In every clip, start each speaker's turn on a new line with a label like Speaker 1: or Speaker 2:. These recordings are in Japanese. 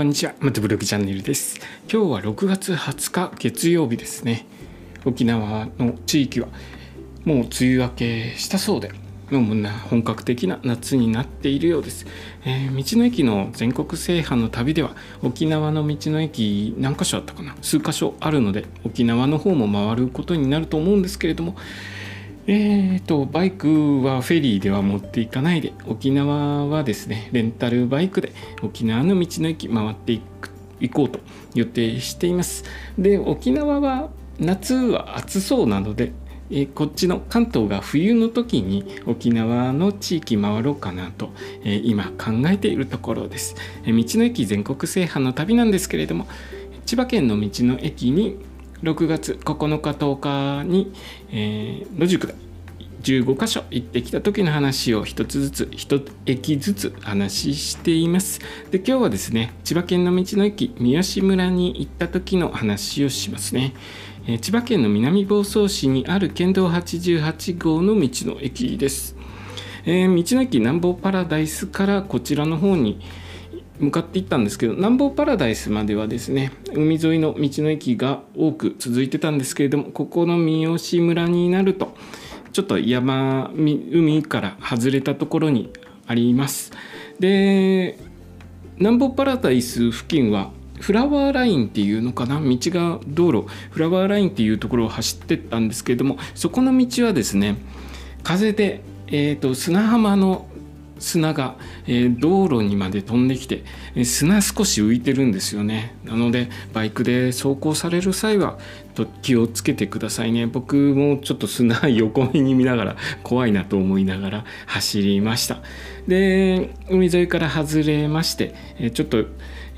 Speaker 1: こんにちは。またブログチャンネルです。今日は6月20日月曜日ですね。沖縄の地域はもう梅雨明けしたそうで、もう本格的な夏になっているようです、えー、道の駅の全国制覇の旅では沖縄の道の駅何箇所あったかな？数箇所あるので沖縄の方も回ることになると思うんですけれどもえーと、バイクはフェリーでは持っていかないで沖縄はですねレンタルバイクで沖縄の道の駅回っていく行こうと予定しています。で沖縄は夏は暑そうなのでえこっちの関東が冬の時に沖縄の地域回ろうかなと、え今考えているところです、え道の駅全国制覇の旅なんですけれども千葉県の道の駅に6月9日10日に、えー、野宿で15箇所行ってきた時の話を一つずつ一駅ずつ話しています。で今日はですね千葉県の道の駅三好村に行った時の話をしますね、えー、千葉県の南房総市にある県道88号の道の駅です、えー、道の駅南房パラダイスからこちらの方に向かっていったんですけど南房パラダイスまではですね海沿いの道の駅が多く続いてたんですけれどもここの三好村になるとちょっと山海から外れたところにあります。で南房パラダイス付近はフラワーラインっていうのかな？道が道路。フラワーラインっていうところを走ってったんですけれどもそこの道はですね風で、えーと砂浜の砂が、え、道路にまで飛んできて、え砂少し浮いてるんですよね。なのでバイクで走行される際はと気をつけてくださいね。僕もちょっと砂横目に見ながら怖いなと思いながら走りました。で海沿いから外れまして、えちょっと、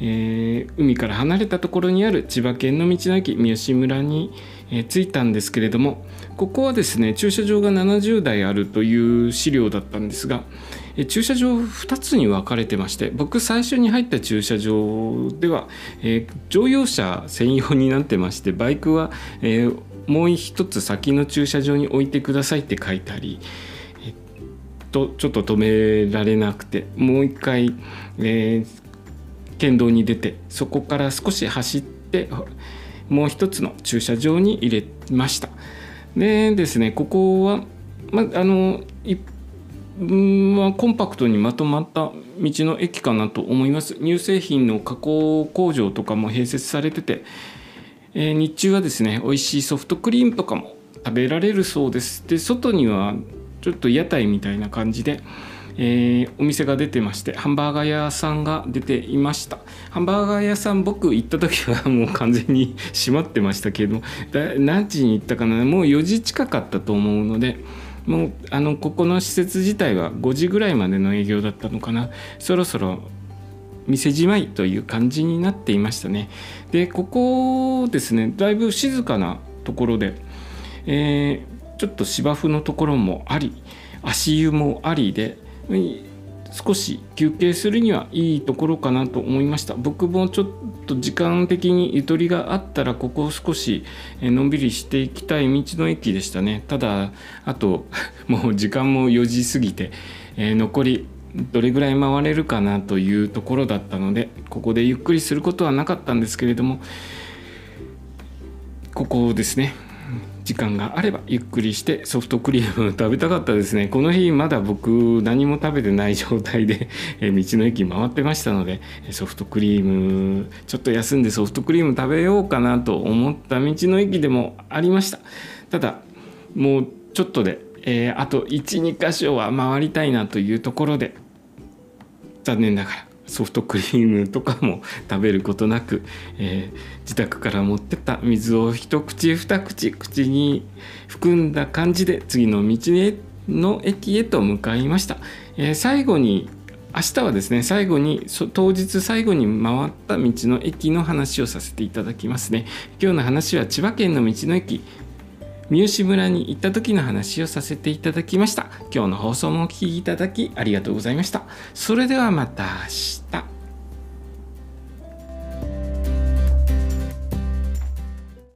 Speaker 1: え、海から離れたところにある千葉県の道の駅三好村に、え着いたんですけれどもここはですね駐車場が70台あるという資料だったんですが駐車場2つに分かれてまして僕最初に入った駐車場では、えー、乗用車専用になってましてバイクは、えー、もう一つ先の駐車場に置いてくださいって書いてあり、えっとちょっと止められなくてもう一回、えー、県道に出てそこから少し走ってもう一つの駐車場に入れました。でですねここは、まあの一はコンパクトにまとまった道の駅かなと思います。乳製品の加工工場とかも併設されてて、えー、日中はですね美味しいソフトクリームとかも食べられるそうです。で外にはちょっと屋台みたいな感じで、えー、お店が出てましてハンバーガー屋さんが出ていました。ハンバーガー屋さん僕行った時はもう完全に閉まってましたけど何時に行ったかなもう4時近かったと思うのでもうあのここの施設自体は5時ぐらいまでの営業だったのかな。そろそろ店じまいという感じになっていましたね。でここですねだいぶ静かなところで、えー、ちょっと芝生のところもあり足湯もありで少し休憩するにはいいところかなと思いました。僕もちょっと時間的にゆとりがあったらここを少しのんびりしていきたい道の駅でしたね。ただあと もう時間も4時過ぎて、えー、残りどれぐらい回れるかなというところだったのでここでゆっくりすることはなかったんですけれどもここですね。時間があればゆっくりしてソフトクリーム食べたかったですね。この日まだ僕何も食べてない状態で道の駅回ってましたのでソフトクリームちょっと休んでソフトクリーム食べようかなと思った道の駅でもありました。ただもうちょっとで、えー、あと12箇所は回りたいなというところで残念ながらソフトクリームとかも食べることなく、えー、自宅から持ってった水を一口二口口に含んだ感じで次の道への駅へと向かいました、えー、最後に明日はですね最後に当日最後に回った道の駅の話をさせていただきますね。今日の話は千葉県の道の駅。三好村に行った時の話をさせていただきました。今日の放送もお聴きいただきありがとうございました。それではまた明日。